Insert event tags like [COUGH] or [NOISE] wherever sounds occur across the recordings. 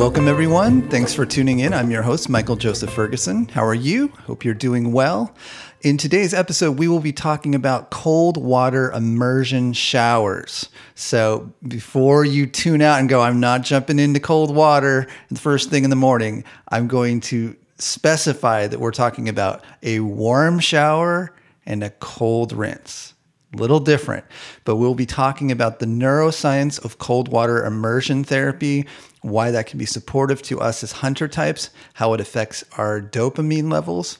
Welcome, everyone. Thanks for tuning in. I'm your host, Michael Joseph Ferguson. How are you? Hope you're doing well. In today's episode, we will be talking about cold water immersion showers. So, before you tune out and go, I'm not jumping into cold water the first thing in the morning, I'm going to specify that we're talking about a warm shower and a cold rinse little different, but we'll be talking about the neuroscience of cold water immersion therapy, why that can be supportive to us as hunter types, how it affects our dopamine levels.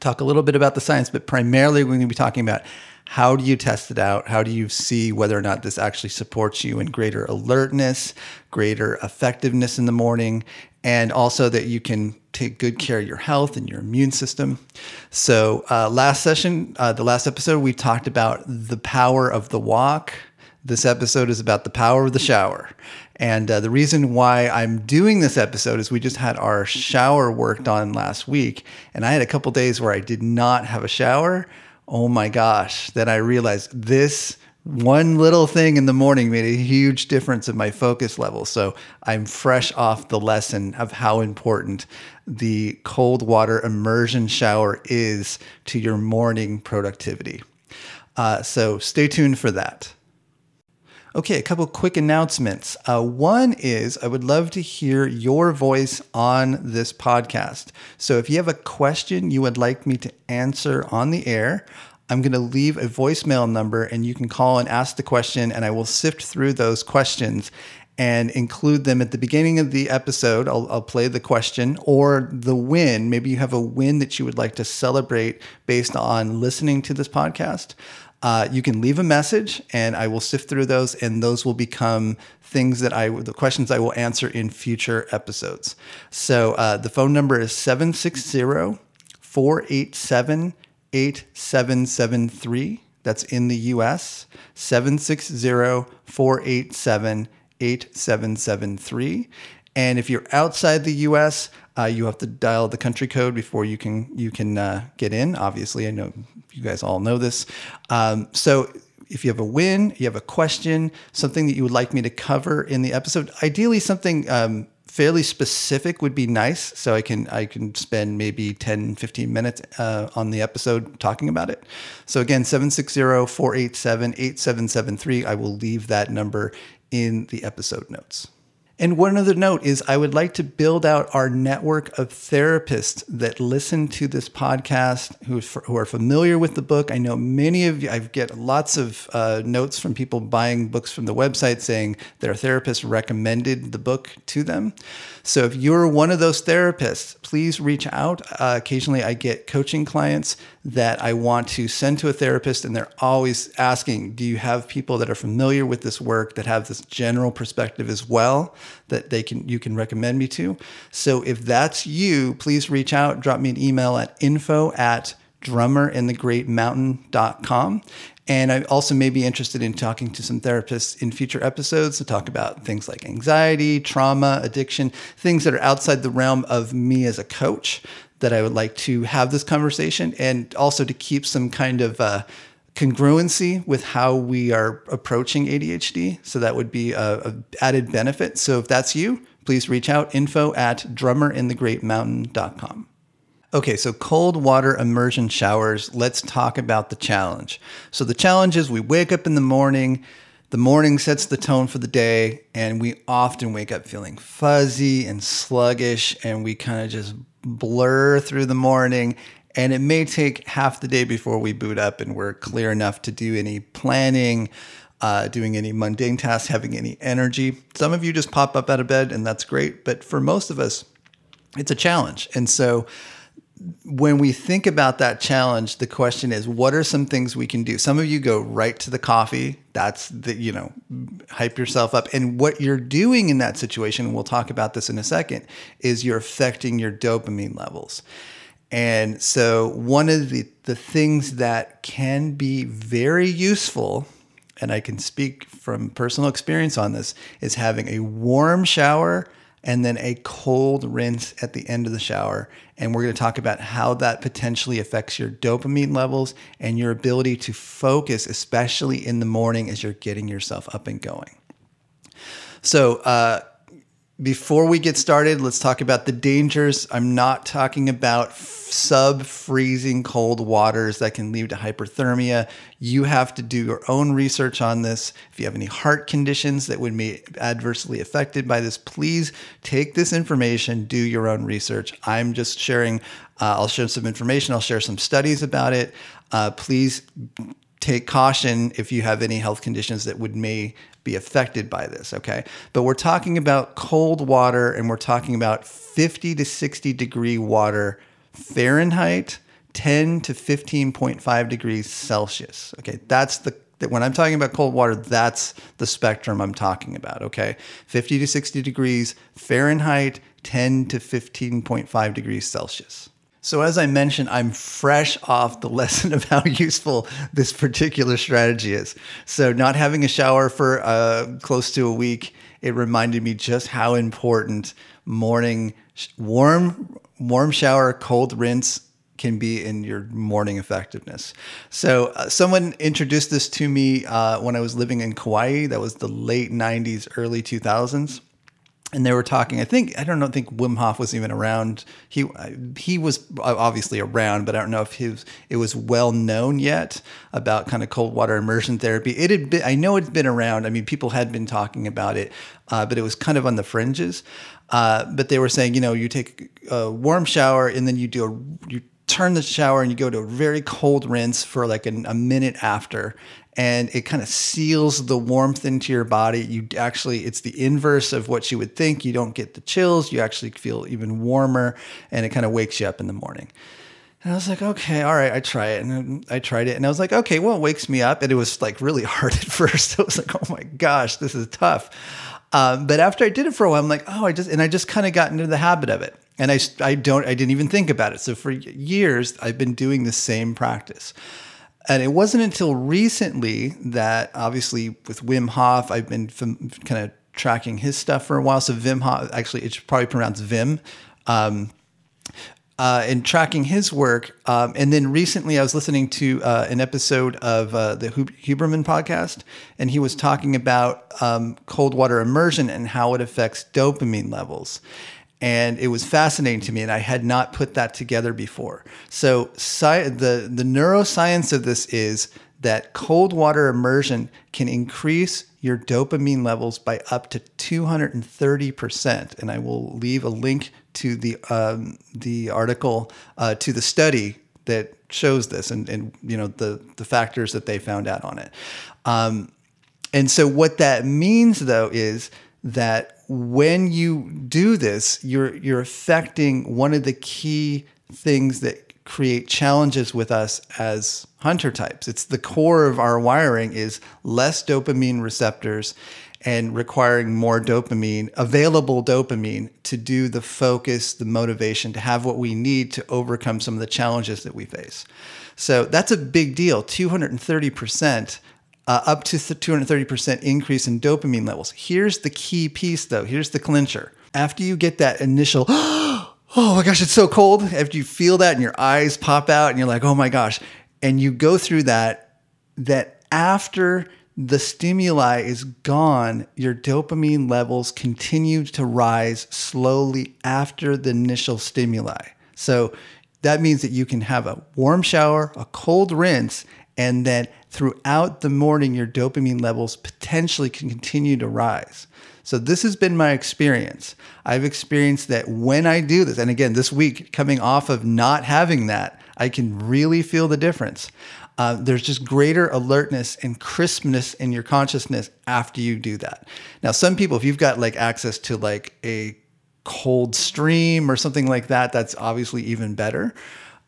Talk a little bit about the science, but primarily we're going to be talking about how do you test it out? How do you see whether or not this actually supports you in greater alertness, greater effectiveness in the morning, and also that you can take good care of your health and your immune system. So, uh, last session, uh, the last episode, we talked about the power of the walk. This episode is about the power of the shower. And uh, the reason why I'm doing this episode is we just had our shower worked on last week, and I had a couple days where I did not have a shower. Oh my gosh! Then I realized this one little thing in the morning made a huge difference in my focus level. So I'm fresh off the lesson of how important the cold water immersion shower is to your morning productivity. Uh, so stay tuned for that. Okay, a couple quick announcements. Uh, one is I would love to hear your voice on this podcast. So if you have a question you would like me to answer on the air, I'm going to leave a voicemail number and you can call and ask the question, and I will sift through those questions and include them at the beginning of the episode. I'll, I'll, play the question or the win. Maybe you have a win that you would like to celebrate based on listening to this podcast. Uh, you can leave a message and I will sift through those, and those will become things that I, the questions I will answer in future episodes. So uh, the phone number is 760 487 8773. That's in the US, 760 487 8773. And if you're outside the US, uh, you have to dial the country code before you can you can uh, get in. Obviously, I know you guys all know this. Um, so if you have a win, you have a question, something that you would like me to cover in the episode, ideally something um, fairly specific would be nice so i can i can spend maybe 10 15 minutes uh, on the episode talking about it. So again 760-487-8773 i will leave that number in the episode notes and one other note is I would like to build out our network of therapists that listen to this podcast who, who are familiar with the book. I know many of you, I get lots of uh, notes from people buying books from the website saying their therapist recommended the book to them. So if you're one of those therapists, please reach out. Uh, occasionally, I get coaching clients that I want to send to a therapist, and they're always asking, Do you have people that are familiar with this work that have this general perspective as well that they can you can recommend me to? So if that's you, please reach out, drop me an email at info at drummerandthegreatmountain.com. And I also may be interested in talking to some therapists in future episodes to talk about things like anxiety, trauma, addiction, things that are outside the realm of me as a coach that I would like to have this conversation and also to keep some kind of uh, congruency with how we are approaching ADHD. So that would be a, a added benefit. So if that's you, please reach out info at drummerandthegreatmountain.com. Okay, so cold water immersion showers. Let's talk about the challenge. So, the challenge is we wake up in the morning, the morning sets the tone for the day, and we often wake up feeling fuzzy and sluggish, and we kind of just blur through the morning. And it may take half the day before we boot up and we're clear enough to do any planning, uh, doing any mundane tasks, having any energy. Some of you just pop up out of bed, and that's great. But for most of us, it's a challenge. And so, when we think about that challenge, the question is, what are some things we can do? Some of you go right to the coffee. That's the, you know, hype yourself up. And what you're doing in that situation, and we'll talk about this in a second, is you're affecting your dopamine levels. And so, one of the, the things that can be very useful, and I can speak from personal experience on this, is having a warm shower and then a cold rinse at the end of the shower. And we're going to talk about how that potentially affects your dopamine levels and your ability to focus, especially in the morning as you're getting yourself up and going. So, uh, before we get started, let's talk about the dangers. I'm not talking about sub freezing cold waters that can lead to hypothermia. You have to do your own research on this. If you have any heart conditions that would be adversely affected by this, please take this information, do your own research. I'm just sharing, uh, I'll share some information, I'll share some studies about it. Uh, please take caution if you have any health conditions that would may be affected by this, okay? But we're talking about cold water and we're talking about 50 to 60 degree water Fahrenheit, 10 to 15.5 degrees Celsius. Okay, that's the that when I'm talking about cold water, that's the spectrum I'm talking about, okay? 50 to 60 degrees Fahrenheit, 10 to 15.5 degrees Celsius. So, as I mentioned, I'm fresh off the lesson [LAUGHS] of how useful this particular strategy is. So, not having a shower for uh, close to a week, it reminded me just how important morning warm warm shower, cold rinse can be in your morning effectiveness. So, uh, someone introduced this to me uh, when I was living in Kauai. That was the late 90s, early 2000s and they were talking. I think I don't know. Think Wim Hof was even around. He he was obviously around, but I don't know if was, it was well known yet about kind of cold water immersion therapy. It had been. I know it's been around. I mean, people had been talking about it, uh, but it was kind of on the fringes. Uh, but they were saying, you know, you take a warm shower and then you do a you turn the shower and you go to a very cold rinse for like an, a minute after and it kind of seals the warmth into your body. You actually, it's the inverse of what you would think. You don't get the chills. You actually feel even warmer, and it kind of wakes you up in the morning. And I was like, okay, all right, I try it. And I tried it, and I was like, okay, well, it wakes me up. And it was like really [LAUGHS] hard at first. I was like, oh my gosh, this is tough. Um, but after I did it for a while, I'm like, oh, I just, and I just kind of got into the habit of it. And I, I don't, I didn't even think about it. So for years, I've been doing the same practice. And it wasn't until recently that, obviously, with Wim Hof, I've been kind of tracking his stuff for a while. So Wim Hof, actually, it's probably pronounced Vim. Um, uh, and tracking his work. Um, and then recently, I was listening to uh, an episode of uh, the Huberman podcast, and he was talking about um, cold water immersion and how it affects dopamine levels and it was fascinating to me and i had not put that together before. So sci- the, the neuroscience of this is that cold water immersion can increase your dopamine levels by up to 230% and i will leave a link to the, um, the article uh, to the study that shows this and, and you know the, the factors that they found out on it. Um, and so what that means though is that when you do this, you're you're affecting one of the key things that create challenges with us as hunter types. It's the core of our wiring is less dopamine receptors and requiring more dopamine, available dopamine to do the focus, the motivation, to have what we need to overcome some of the challenges that we face. So that's a big deal 230%. Uh, up to 230% increase in dopamine levels. Here's the key piece though. Here's the clincher. After you get that initial, [GASPS] oh my gosh, it's so cold. After you feel that and your eyes pop out and you're like, oh my gosh, and you go through that, that after the stimuli is gone, your dopamine levels continue to rise slowly after the initial stimuli. So that means that you can have a warm shower, a cold rinse, and that throughout the morning, your dopamine levels potentially can continue to rise. So, this has been my experience. I've experienced that when I do this, and again, this week, coming off of not having that, I can really feel the difference. Uh, there's just greater alertness and crispness in your consciousness after you do that. Now, some people, if you've got like access to like a cold stream or something like that, that's obviously even better.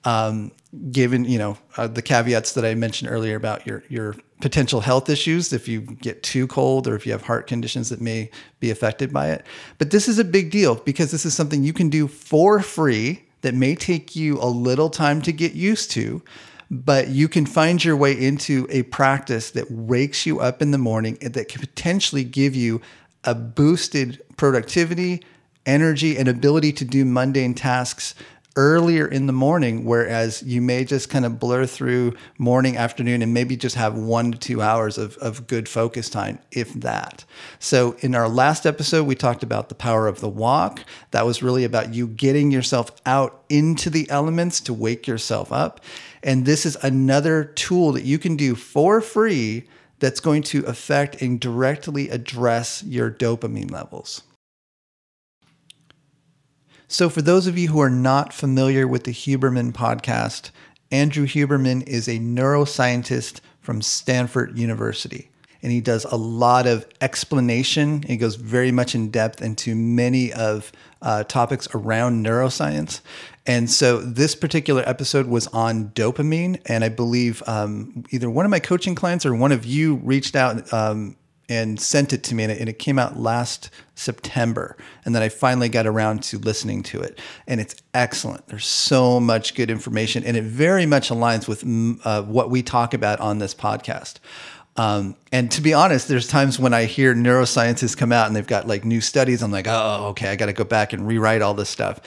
Um, given you know uh, the caveats that I mentioned earlier about your your potential health issues if you get too cold or if you have heart conditions that may be affected by it. But this is a big deal because this is something you can do for free that may take you a little time to get used to, but you can find your way into a practice that wakes you up in the morning and that can potentially give you a boosted productivity, energy, and ability to do mundane tasks earlier in the morning, whereas you may just kind of blur through morning, afternoon, and maybe just have one to two hours of, of good focus time, if that. So, in our last episode, we talked about the power of the walk. That was really about you getting yourself out into the elements to wake yourself up. And this is another tool that you can do for free that's going to affect and directly address your dopamine levels. So, for those of you who are not familiar with the Huberman podcast, Andrew Huberman is a neuroscientist from Stanford University. And he does a lot of explanation. He goes very much in depth into many of uh, topics around neuroscience. And so this particular episode was on dopamine. And I believe um, either one of my coaching clients or one of you reached out um, and sent it to me, and it, and it, came out last September. And then I finally got around to listening to it, and it's excellent. There's so much good information, and it very much aligns with uh, what we talk about on this podcast. Um, and to be honest, there's times when I hear neuroscientists come out and they've got like new studies. I'm like, oh, okay, I got to go back and rewrite all this stuff.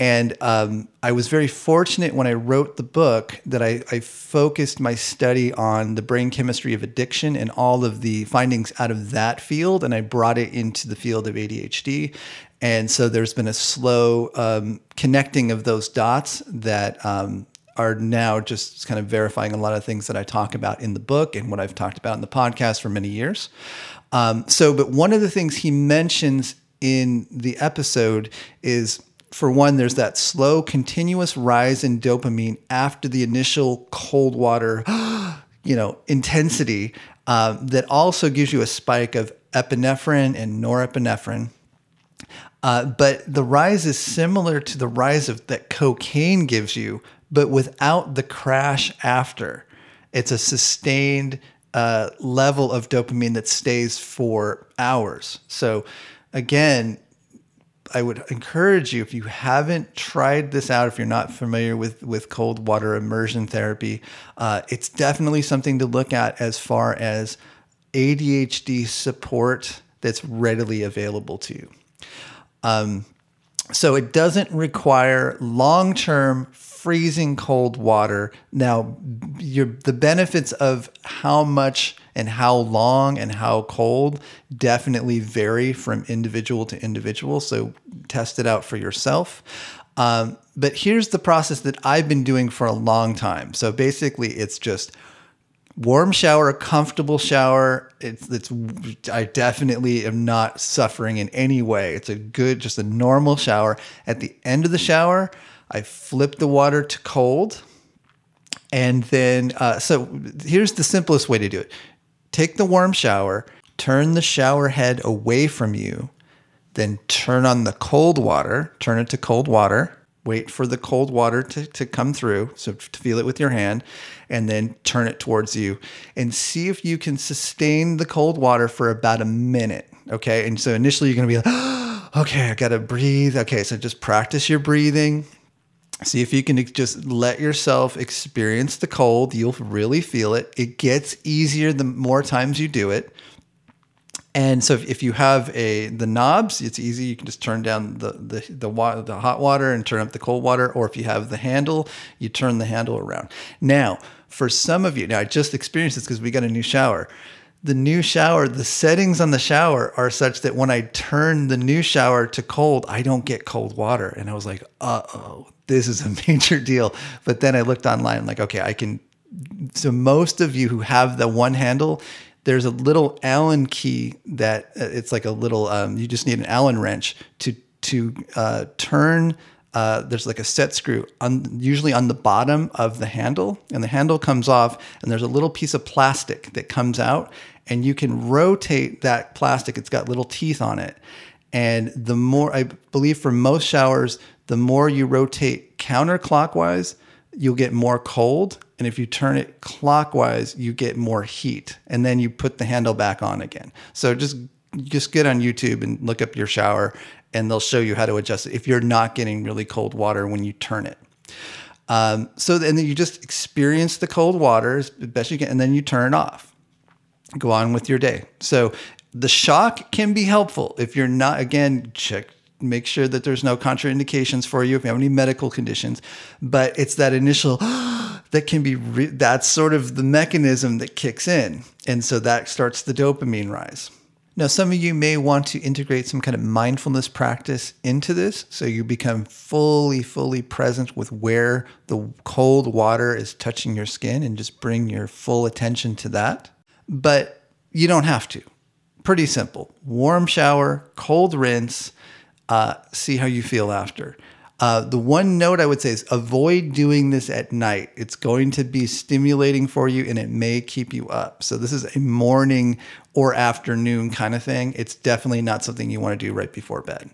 And um, I was very fortunate when I wrote the book that I, I, focused my study on the brain chemistry of addiction and all of the findings out of that field, and I brought it into the field of ADHD. And so there's been a slow um, connecting of those dots that um, are now just kind of verifying a lot of things that I talk about in the book and what I've talked about in the podcast for many years. Um, so, but one of the things he mentions in the episode is for one, there's that slow, continuous rise in dopamine after the initial cold water, [GASPS] you know, intensity uh, that also gives you a spike of epinephrine and norepinephrine. Uh, but the rise is similar to the rise of that cocaine gives you, but without the crash after. It's a sustained uh, level of dopamine that stays for hours. So, again, I would encourage you if you haven't tried this out, if you're not familiar with with cold water immersion therapy, uh, it's definitely something to look at as far as ADHD support that's readily available to you. Um, so it doesn't require long term freezing cold water. Now, the benefits of how much and how long and how cold definitely vary from individual to individual. So test it out for yourself. Um, but here's the process that I've been doing for a long time. So basically, it's just warm shower, comfortable shower. It's it's I definitely am not suffering in any way. It's a good, just a normal shower. At the end of the shower, I flip the water to cold. And then, uh, so here's the simplest way to do it take the warm shower, turn the shower head away from you, then turn on the cold water, turn it to cold water, wait for the cold water to, to come through, so to feel it with your hand, and then turn it towards you and see if you can sustain the cold water for about a minute. Okay. And so initially you're going to be like, [GASPS] okay, I got to breathe. Okay. So just practice your breathing. See if you can just let yourself experience the cold. You'll really feel it. It gets easier the more times you do it. And so if, if you have a the knobs, it's easy. You can just turn down the the the, water, the hot water and turn up the cold water. Or if you have the handle, you turn the handle around. Now, for some of you, now I just experienced this because we got a new shower. The new shower, the settings on the shower are such that when I turn the new shower to cold, I don't get cold water. And I was like, uh oh, this is a [LAUGHS] major deal. But then I looked online, I'm like, okay, I can. So most of you who have the one handle, there's a little Allen key that uh, it's like a little. Um, you just need an Allen wrench to to uh, turn. Uh, there's like a set screw on usually on the bottom of the handle, and the handle comes off, and there's a little piece of plastic that comes out, and you can rotate that plastic. It's got little teeth on it, and the more I believe for most showers, the more you rotate counterclockwise, you'll get more cold and if you turn it clockwise, you get more heat. And then you put the handle back on again. So just just get on YouTube and look up your shower and they'll show you how to adjust it if you're not getting really cold water when you turn it. Um, so then you just experience the cold water as best you can, and then you turn it off. Go on with your day. So the shock can be helpful if you're not, again, check make sure that there's no contraindications for you if you have any medical conditions. But it's that initial [GASPS] that can be re- that's sort of the mechanism that kicks in, and so that starts the dopamine rise. Now, some of you may want to integrate some kind of mindfulness practice into this so you become fully, fully present with where the cold water is touching your skin and just bring your full attention to that. But you don't have to. Pretty simple warm shower, cold rinse, uh, see how you feel after. Uh, the one note I would say is avoid doing this at night. It's going to be stimulating for you and it may keep you up. So, this is a morning or afternoon kind of thing. It's definitely not something you want to do right before bed.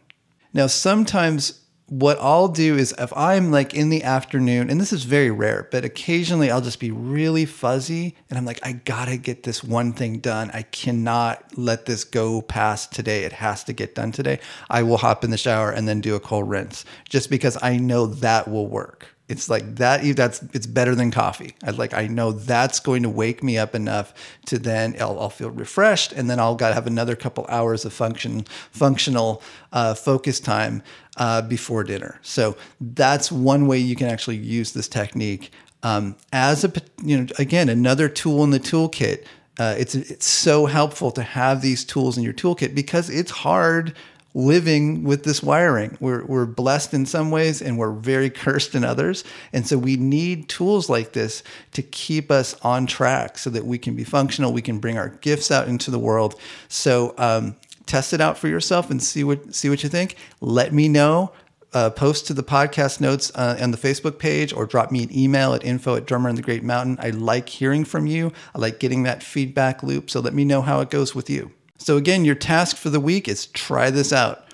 Now, sometimes what I'll do is if I'm like in the afternoon, and this is very rare, but occasionally I'll just be really fuzzy and I'm like, I gotta get this one thing done. I cannot let this go past today. It has to get done today. I will hop in the shower and then do a cold rinse just because I know that will work it's like that that's it's better than coffee. I like i know that's going to wake me up enough to then i'll, I'll feel refreshed and then i'll got to have another couple hours of function functional uh, focus time uh, before dinner. So that's one way you can actually use this technique. Um, as a you know again another tool in the toolkit. Uh, it's it's so helpful to have these tools in your toolkit because it's hard living with this wiring. We're, we're blessed in some ways and we're very [LAUGHS] cursed in others. And so we need tools like this to keep us on track so that we can be functional, we can bring our gifts out into the world. So um, test it out for yourself and see what see what you think. Let me know. Uh, post to the podcast notes uh, on the Facebook page or drop me an email at info at drummer in the great mountain. I like hearing from you. I like getting that feedback loop. So let me know how it goes with you. So, again, your task for the week is try this out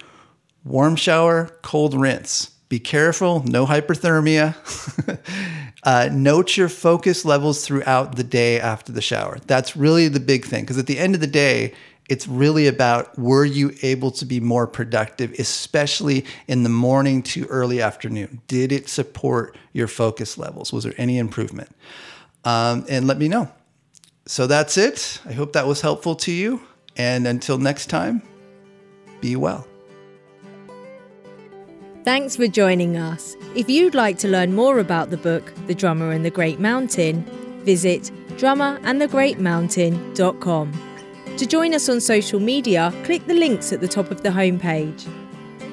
warm shower, cold rinse. Be careful, no hypothermia. [LAUGHS] uh, note your focus levels throughout the day after the shower. That's really the big thing because at the end of the day, it's really about were you able to be more productive, especially in the morning to early afternoon? Did it support your focus levels? Was there any improvement? Um, and let me know. So that's it. I hope that was helpful to you. And until next time, be well. Thanks for joining us. If you'd like to learn more about the book, The Drummer and the Great Mountain, visit drummerandthegreatmountain.com. To join us on social media, click the links at the top of the homepage.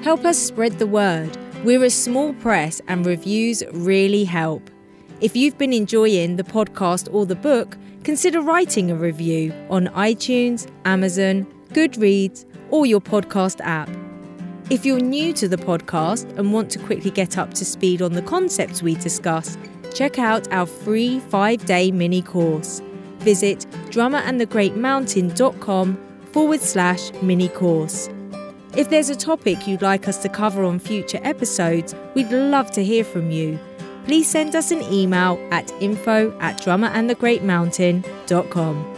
Help us spread the word. We're a small press and reviews really help. If you've been enjoying the podcast or the book, consider writing a review on iTunes, Amazon, Goodreads, or your podcast app. If you're new to the podcast and want to quickly get up to speed on the concepts we discuss, check out our free five day mini course. Visit drummerandthegreatmountain.com forward slash mini course. If there's a topic you'd like us to cover on future episodes, we'd love to hear from you please send us an email at info at drummerandthegreatmountain.com.